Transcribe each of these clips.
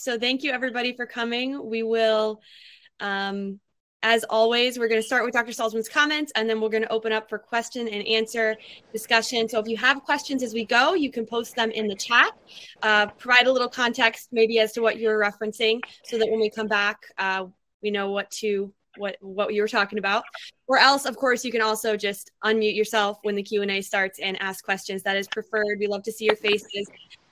So thank you everybody for coming. We will, um, as always, we're going to start with Dr. Salsman's comments and then we're going to open up for question and answer discussion. So if you have questions as we go, you can post them in the chat. Uh, provide a little context maybe as to what you're referencing so that when we come back, uh, we know what to what what you were talking about or else of course you can also just unmute yourself when the q&a starts and ask questions that is preferred we love to see your faces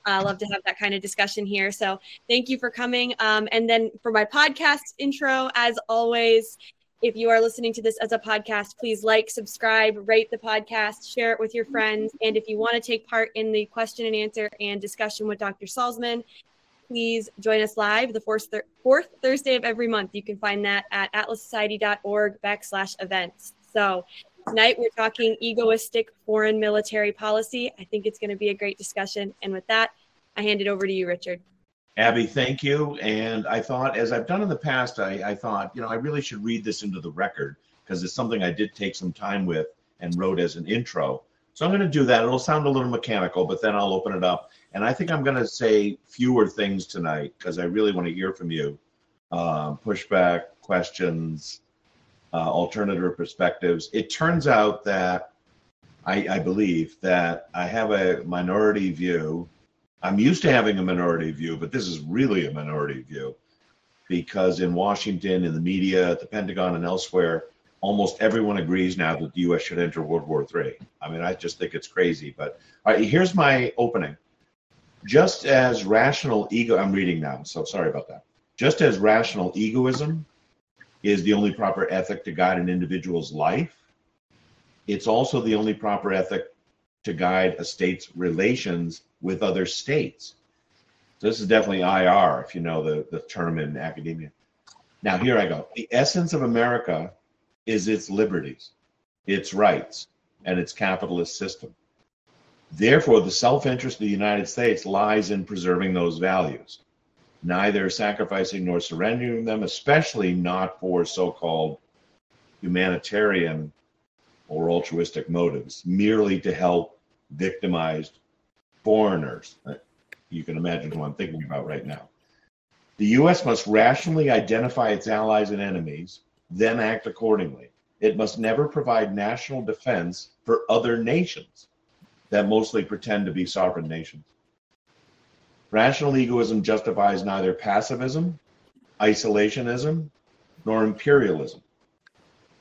I love to have that kind of discussion here. So thank you for coming. Um, and then for my podcast intro, as always, if you are listening to this as a podcast, please like, subscribe, rate the podcast, share it with your friends. And if you want to take part in the question and answer and discussion with Dr. Salsman, please join us live the fourth, th- fourth Thursday of every month. You can find that at atlassociety.org backslash events. So tonight we're talking egoistic foreign military policy. I think it's going to be a great discussion. And with that, I hand it over to you, Richard. Abby, thank you. And I thought, as I've done in the past, I, I thought, you know, I really should read this into the record because it's something I did take some time with and wrote as an intro. So I'm going to do that. It'll sound a little mechanical, but then I'll open it up. And I think I'm going to say fewer things tonight because I really want to hear from you. Um, pushback, questions, uh, alternative perspectives. It turns out that I, I believe that I have a minority view I'm used to having a minority view, but this is really a minority view because in Washington, in the media, at the Pentagon, and elsewhere, almost everyone agrees now that the U.S. should enter World War III. I mean, I just think it's crazy. But all right, here's my opening. Just as rational ego, I'm reading now, so sorry about that. Just as rational egoism is the only proper ethic to guide an individual's life, it's also the only proper ethic to guide a state's relations with other states. So this is definitely IR, if you know the, the term in academia. Now, here I go. The essence of America is its liberties, its rights, and its capitalist system. Therefore, the self interest of the United States lies in preserving those values, neither sacrificing nor surrendering them, especially not for so called humanitarian or altruistic motives, merely to help victimized foreigners. You can imagine who I'm thinking about right now. The U.S. must rationally identify its allies and enemies, then act accordingly. It must never provide national defense for other nations that mostly pretend to be sovereign nations. Rational egoism justifies neither pacifism, isolationism, nor imperialism.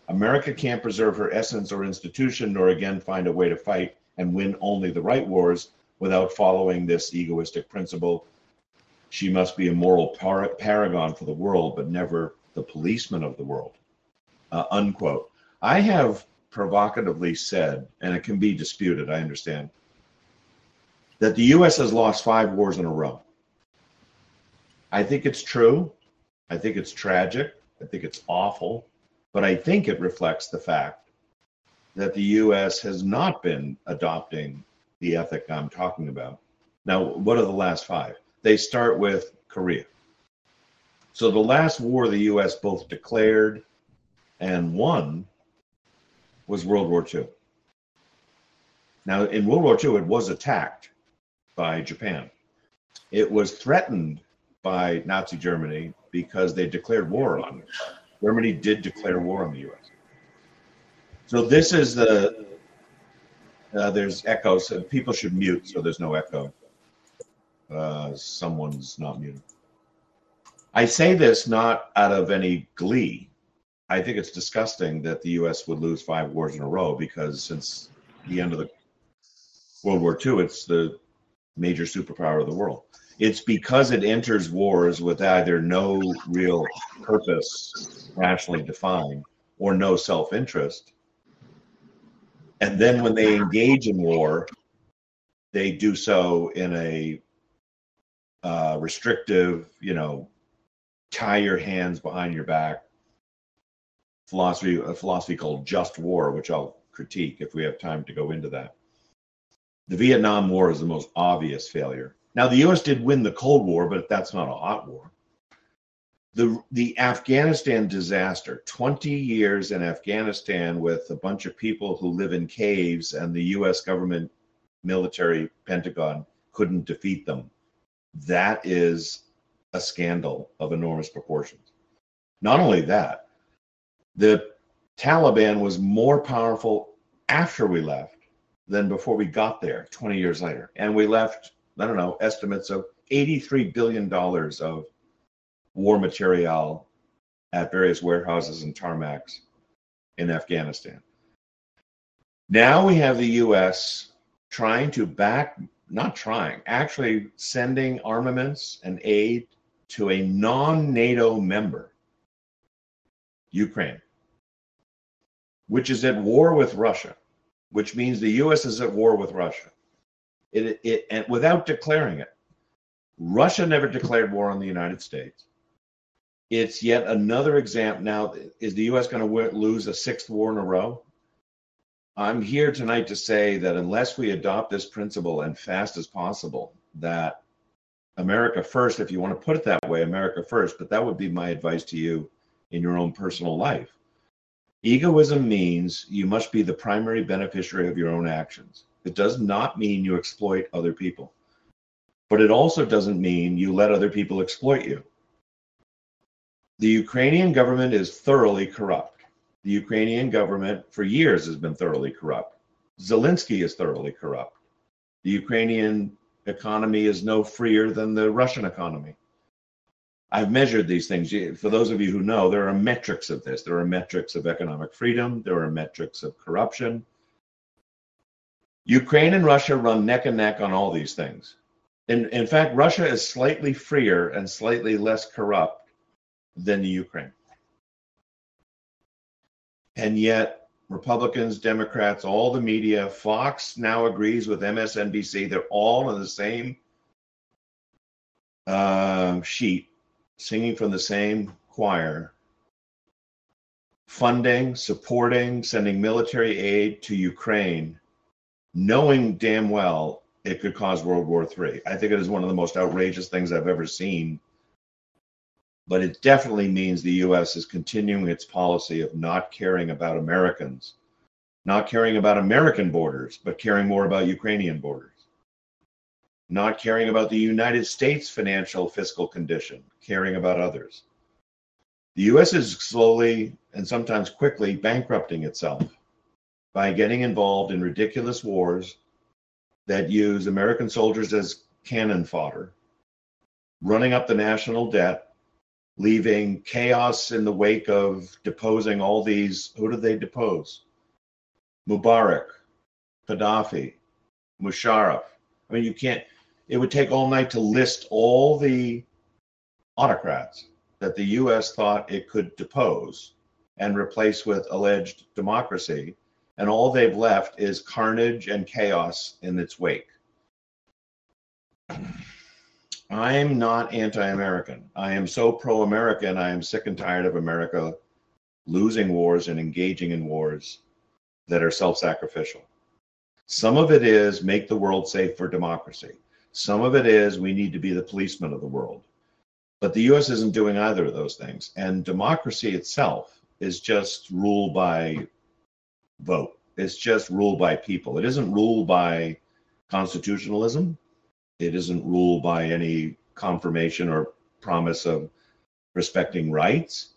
America can't preserve her essence or institution, nor again find a way to fight and win only the right wars without following this egoistic principle. She must be a moral par- paragon for the world, but never the policeman of the world. Uh, unquote. I have provocatively said, and it can be disputed, I understand, that the U.S. has lost five wars in a row. I think it's true. I think it's tragic. I think it's awful. But I think it reflects the fact that the US has not been adopting the ethic I'm talking about. Now, what are the last five? They start with Korea. So the last war the US both declared and won was World War II. Now, in World War II, it was attacked by Japan. It was threatened by Nazi Germany because they declared war on it. Germany did declare war on the U.S. So this is the uh, there's echoes. So people should mute so there's no echo. Uh, someone's not muted. I say this not out of any glee. I think it's disgusting that the U.S. would lose five wars in a row because since the end of the World War II, it's the major superpower of the world. It's because it enters wars with either no real purpose rationally defined or no self interest. And then when they engage in war, they do so in a uh, restrictive, you know, tie your hands behind your back philosophy, a philosophy called just war, which I'll critique if we have time to go into that. The Vietnam War is the most obvious failure. Now, the US did win the Cold War, but that's not a hot war. The, the Afghanistan disaster 20 years in Afghanistan with a bunch of people who live in caves, and the US government, military, Pentagon couldn't defeat them. That is a scandal of enormous proportions. Not only that, the Taliban was more powerful after we left than before we got there 20 years later. And we left, I don't know, estimates of $83 billion of war material at various warehouses and tarmacs in Afghanistan. Now we have the US trying to back, not trying, actually sending armaments and aid to a non NATO member, Ukraine, which is at war with Russia, which means the US is at war with Russia. It, it, and without declaring it. Russia never declared war on the United States. It's yet another example. Now, is the US going to lose a sixth war in a row? I'm here tonight to say that unless we adopt this principle and fast as possible, that America first, if you want to put it that way, America first, but that would be my advice to you in your own personal life. Egoism means you must be the primary beneficiary of your own actions. It does not mean you exploit other people, but it also doesn't mean you let other people exploit you. The Ukrainian government is thoroughly corrupt. The Ukrainian government for years has been thoroughly corrupt. Zelensky is thoroughly corrupt. The Ukrainian economy is no freer than the Russian economy. I've measured these things. For those of you who know, there are metrics of this. There are metrics of economic freedom. There are metrics of corruption. Ukraine and Russia run neck and neck on all these things. In, in fact, Russia is slightly freer and slightly less corrupt than the Ukraine. And yet, Republicans, Democrats, all the media, Fox now agrees with MSNBC. They're all on the same uh, sheet, singing from the same choir, funding, supporting, sending military aid to Ukraine, knowing damn well it could cause World War III. I think it is one of the most outrageous things I've ever seen but it definitely means the US is continuing its policy of not caring about Americans, not caring about American borders, but caring more about Ukrainian borders, not caring about the United States financial fiscal condition, caring about others. The US is slowly and sometimes quickly bankrupting itself by getting involved in ridiculous wars that use American soldiers as cannon fodder, running up the national debt leaving chaos in the wake of deposing all these. Who did they depose? Mubarak, Gaddafi, Musharraf. I mean, you can't, it would take all night to list all the autocrats that the US thought it could depose and replace with alleged democracy. And all they've left is carnage and chaos in its wake. I'm not anti-American. I am so pro-American. I am sick and tired of America losing wars and engaging in wars that are self-sacrificial. Some of it is make the world safe for democracy. Some of it is we need to be the policeman of the world. But the US isn't doing either of those things. And democracy itself is just ruled by vote. It's just ruled by people. It isn't ruled by constitutionalism. It isn't ruled by any confirmation or promise of respecting rights.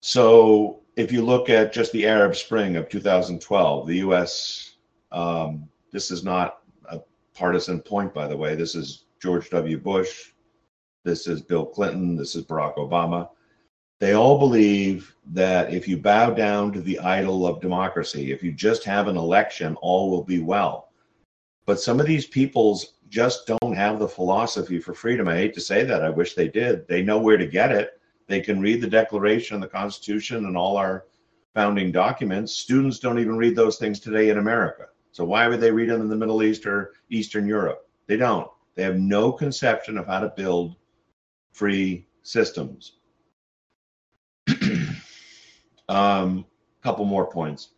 So if you look at just the Arab Spring of 2012, the U.S. Um, this is not a partisan point, by the way. This is George W. Bush. This is Bill Clinton. This is Barack Obama. They all believe that if you bow down to the idol of democracy, if you just have an election, all will be well. But some of these people's just don't have the philosophy for freedom. I hate to say that. I wish they did. They know where to get it. They can read the Declaration, the Constitution, and all our founding documents. Students don't even read those things today in America. So why would they read them in the Middle East or Eastern Europe? They don't. They have no conception of how to build free systems. um, couple more points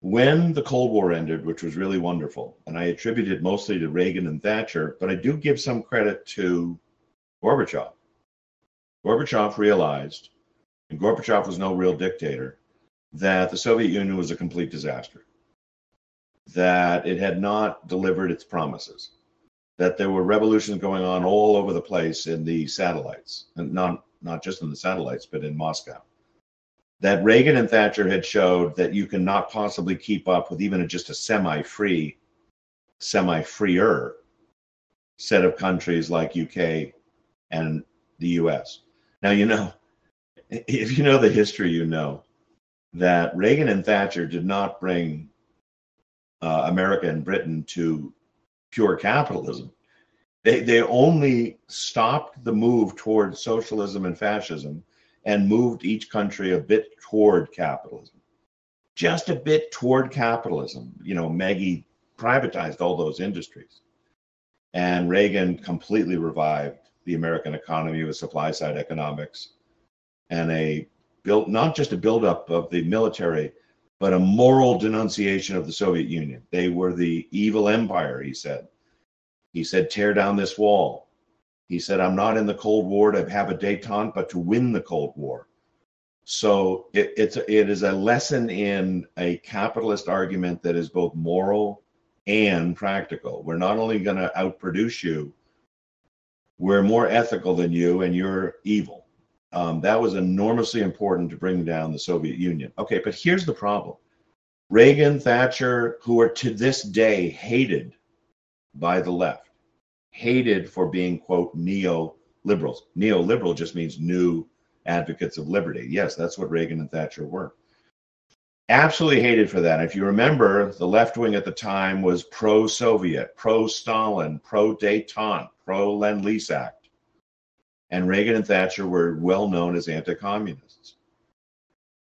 when the Cold War ended, which was really wonderful, and I attribute it mostly to Reagan and Thatcher, but I do give some credit to Gorbachev. Gorbachev realized, and Gorbachev was no real dictator, that the Soviet Union was a complete disaster, that it had not delivered its promises. that there were revolutions going on all over the place in the satellites, and not not just in the satellites, but in Moscow. That Reagan and Thatcher had showed that you cannot possibly keep up with even just a semi-free, semi-freer set of countries like UK and the US. Now you know, if you know the history, you know that Reagan and Thatcher did not bring uh, America and Britain to pure capitalism. They, they only stopped the move towards socialism and fascism and moved each country a bit toward capitalism. Just a bit toward capitalism. You know, Maggie privatized all those industries. And Reagan completely revived the American economy with supply side economics and a built not just a buildup of the military, but a moral denunciation of the Soviet Union. They were the evil empire, he said. He said, tear down this wall. He said, I'm not in the Cold War to have a detente, but to win the Cold War. So it, it's it is a lesson in a capitalist argument that is both moral and practical. We're not only going to outproduce you, we're more ethical than you, and you're evil. Um, that was enormously important to bring down the Soviet Union. Okay, but here's the problem Reagan, Thatcher, who are to this day hated by the left, hated for being, quote, neoliberals. Neoliberal just means new advocates of liberty. Yes, that's what Reagan and Thatcher were. Absolutely hated for that. If you remember, the left wing at the time was pro Soviet, pro Stalin, pro detente, pro Lend Lease Act and Reagan and Thatcher were well known as anti communists.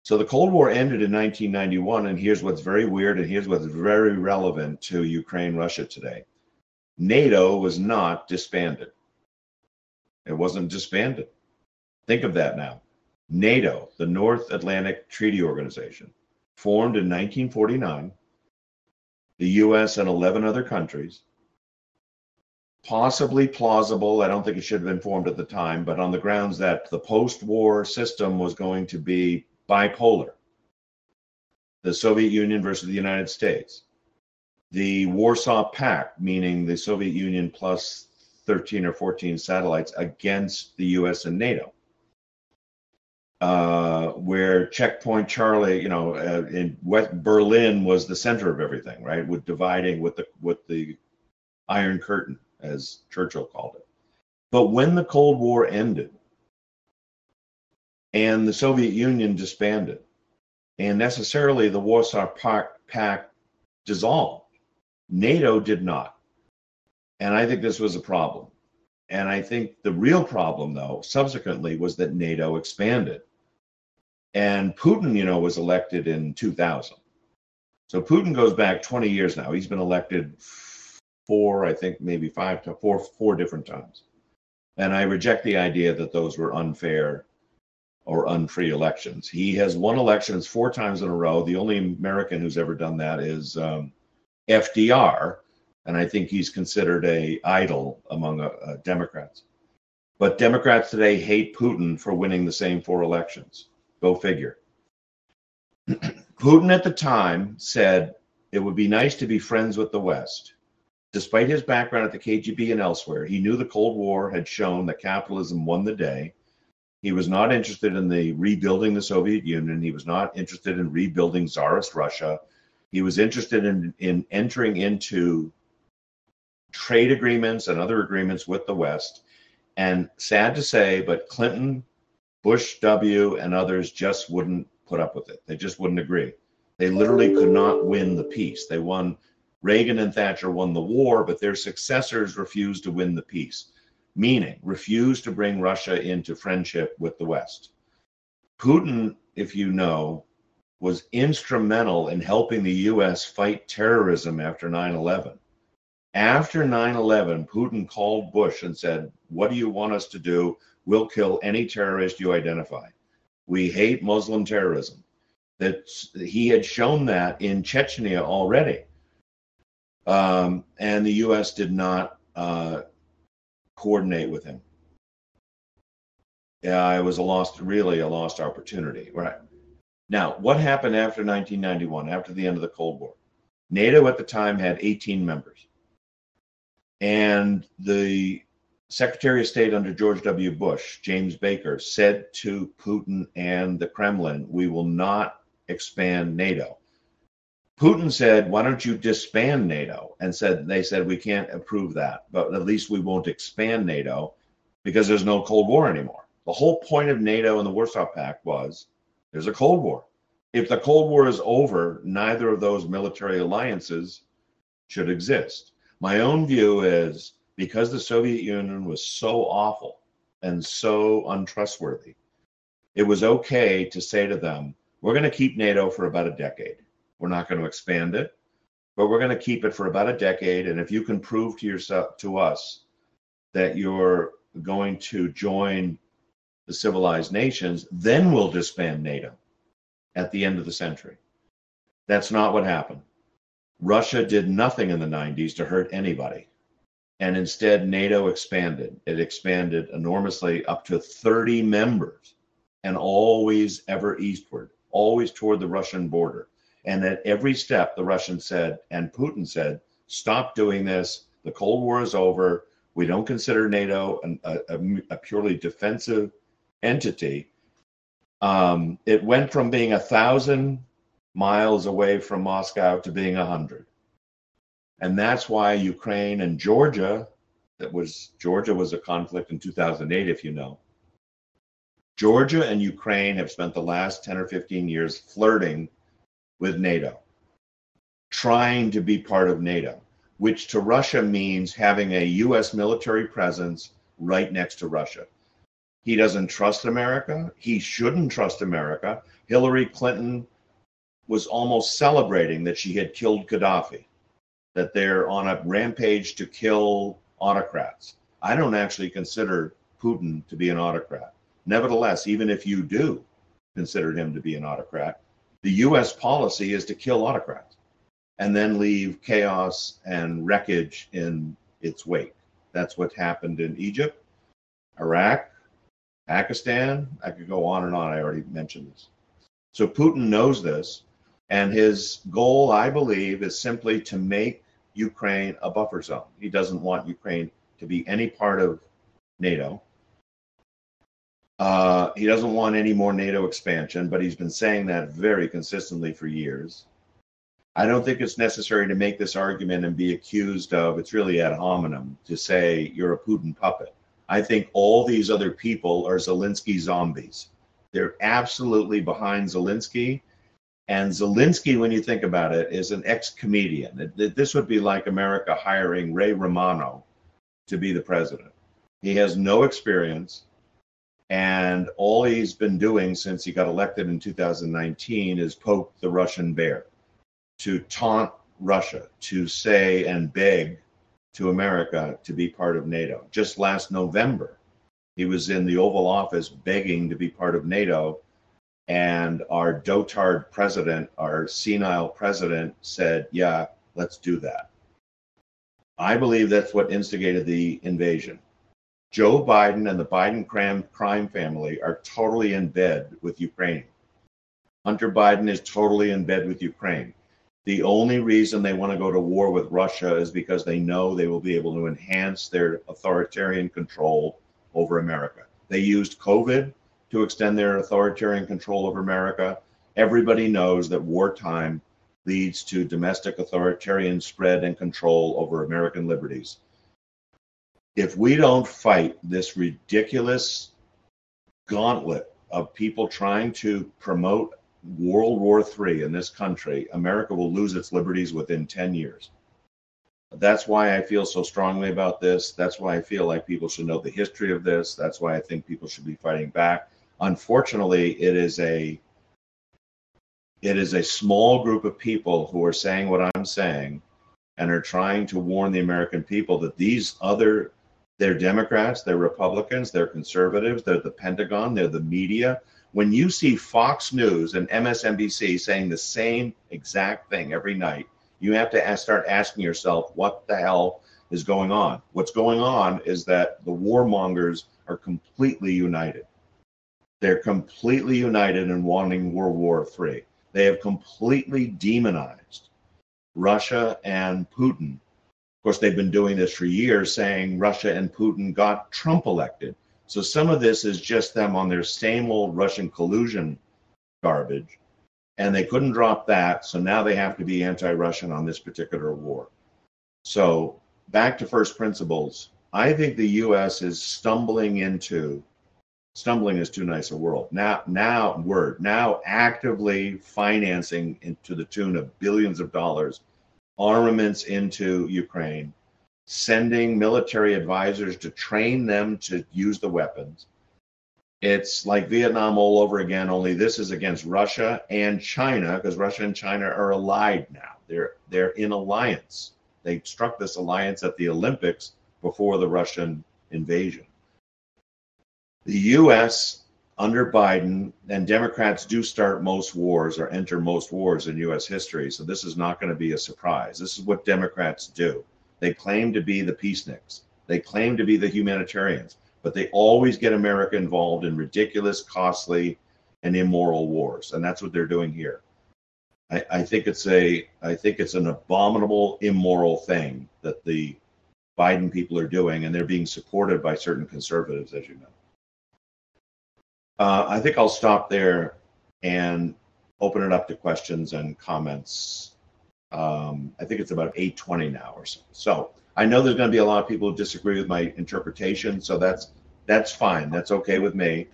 So the Cold War ended in 1991, and here's what's very weird, and here's what's very relevant to Ukraine Russia today NATO was not disbanded. It wasn't disbanded. Think of that now. NATO, the North Atlantic Treaty Organization, formed in 1949, the US and 11 other countries possibly plausible. I don't think it should have been formed at the time, but on the grounds that the post war system was going to be bipolar the Soviet Union versus the United States. The Warsaw Pact, meaning the Soviet Union plus 13 or 14 satellites against the US and NATO. Uh, where checkpoint Charlie, you know, uh, in West Berlin was the center of everything, right? With dividing with the with the Iron Curtain as Churchill called it. But when the Cold War ended and the Soviet Union disbanded, and necessarily the Warsaw Pact dissolved, NATO did not. And I think this was a problem. And I think the real problem, though, subsequently was that NATO expanded. And Putin, you know, was elected in 2000. So Putin goes back 20 years now. He's been elected four, I think maybe five to four, four different times. And I reject the idea that those were unfair or unfree elections. He has won elections four times in a row. The only American who's ever done that is um, FDR, and I think he's considered a idol among uh, uh, Democrats. But Democrats today hate Putin for winning the same four elections. Go figure. Putin at the time said it would be nice to be friends with the West. Despite his background at the KGB and elsewhere, he knew the Cold War had shown that capitalism won the day. He was not interested in the rebuilding the Soviet Union. He was not interested in rebuilding Tsarist Russia. He was interested in, in entering into trade agreements and other agreements with the West. And sad to say, but Clinton, Bush W, and others just wouldn't put up with it. They just wouldn't agree. They literally could not win the peace. They won Reagan and Thatcher won the war, but their successors refused to win the peace, meaning refused to bring Russia into friendship with the West. Putin, if you know, was instrumental in helping the US fight terrorism after 9 11. After 9 11, Putin called Bush and said, What do you want us to do? We'll kill any terrorist you identify. We hate Muslim terrorism. That he had shown that in Chechnya already um, and the U.S. did not uh, coordinate with him. Yeah, it was a lost, really a lost opportunity. Right. Now, what happened after 1991, after the end of the Cold War? NATO at the time had 18 members. And the Secretary of State under George W. Bush, James Baker, said to Putin and the Kremlin, we will not expand NATO. Putin said, "Why don't you disband NATO?" And said they said we can't approve that, but at least we won't expand NATO because there's no Cold War anymore. The whole point of NATO and the Warsaw Pact was there's a Cold War. If the Cold War is over, neither of those military alliances should exist. My own view is because the Soviet Union was so awful and so untrustworthy, it was okay to say to them, we're going to keep NATO for about a decade we're not going to expand it, but we're going to keep it for about a decade. And if you can prove to yourself, to us, that you're going to join the civilized nations, then we'll disband NATO at the end of the century. That's not what happened. Russia did nothing in the 90s to hurt anybody. And instead, NATO expanded. It expanded enormously up to 30 members and always ever eastward, always toward the Russian border. And at every step, the Russians said, and Putin said, stop doing this. The Cold War is over. We don't consider NATO an, a, a, purely defensive entity. Um, it went from being a thousand miles away from Moscow to being a hundred. And that's why Ukraine and Georgia, that was Georgia was a conflict in 2008, if you know. Georgia and Ukraine have spent the last 10 or 15 years flirting with NATO, trying to be part of NATO, which to Russia means having a US military presence right next to Russia. He doesn't trust America. He shouldn't trust America. Hillary Clinton was almost celebrating that she had killed Gaddafi, that they're on a rampage to kill autocrats. I don't actually consider Putin to be an autocrat. Nevertheless, even if you do consider him to be an autocrat, the US policy is to kill autocrats and then leave chaos and wreckage in its wake. That's what happened in Egypt, Iraq, Pakistan. I could go on and on. I already mentioned this. So Putin knows this. And his goal, I believe, is simply to make Ukraine a buffer zone. He doesn't want Ukraine to be any part of NATO. Uh, he doesn't want any more NATO expansion, but he's been saying that very consistently for years. I don't think it's necessary to make this argument and be accused of it's really ad hominem to say you're a Putin puppet. I think all these other people are Zelensky zombies. They're absolutely behind Zelensky. And Zelensky, when you think about it, is an ex comedian. This would be like America hiring Ray Romano to be the president. He has no experience. And all he's been doing since he got elected in 2019 is poke the Russian bear, to taunt Russia, to say and beg to America to be part of NATO. Just last November, he was in the Oval Office begging to be part of NATO. And our dotard president, our senile president, said, Yeah, let's do that. I believe that's what instigated the invasion. Joe Biden and the Biden crime family are totally in bed with Ukraine. Hunter Biden is totally in bed with Ukraine. The only reason they want to go to war with Russia is because they know they will be able to enhance their authoritarian control over America. They used COVID to extend their authoritarian control over America. Everybody knows that wartime leads to domestic authoritarian spread and control over American liberties if we don't fight this ridiculous gauntlet of people trying to promote World War III in this country, America will lose its liberties within 10 years. That's why I feel so strongly about this. That's why I feel like people should know the history of this. That's why I think people should be fighting back. Unfortunately, it is a it is a small group of people who are saying what I'm saying and are trying to warn the American people that these other they're Democrats, they're Republicans, they're conservatives, they're the Pentagon, they're the media. When you see Fox News and MSNBC saying the same exact thing every night, you have to ask, start asking yourself, what the hell is going on? What's going on is that the warmongers are completely united. They're completely united in wanting World War III. They have completely demonized Russia and Putin Of course, they've been doing this for years, saying Russia and Putin got Trump elected. So some of this is just them on their same old Russian collusion garbage. And they couldn't drop that. So now they have to be anti Russian on this particular war. So back to first principles. I think the US is stumbling into stumbling is too nice a word. Now, now word now actively financing into the tune of billions of dollars armaments into Ukraine, sending military advisors to train them to use the weapons. It's like Vietnam all over again, only this is against Russia and China, because Russia and China are allied now. They're they're in alliance. They struck this alliance at the Olympics before the Russian invasion. The US under Biden and Democrats do start most wars or enter most wars in US history. So this is not going to be a surprise. This is what Democrats do. They claim to be the peaceniks. They claim to be the humanitarians, but they always get America involved in ridiculous, costly, and immoral wars. And that's what they're doing here. I, I think it's a I think it's an abominable, immoral thing that the Biden people are doing, and they're being supported by certain conservatives, as you know. Uh, I think I'll stop there and open it up to questions and comments. Um, I think it's about 8:20 now or so. So I know there's going to be a lot of people who disagree with my interpretation, so that's that's fine. That's okay with me.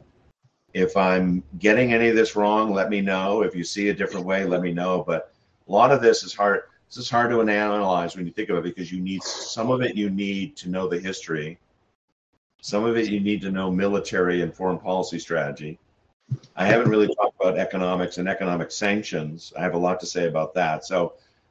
If I'm getting any of this wrong, let me know. If you see a different way, let me know. But a lot of this is hard. This is hard to analyze when you think of it because you need some of it. You need to know the history some of it you need to know military and foreign policy strategy. I haven't really talked about economics and economic sanctions. I have a lot to say about that. So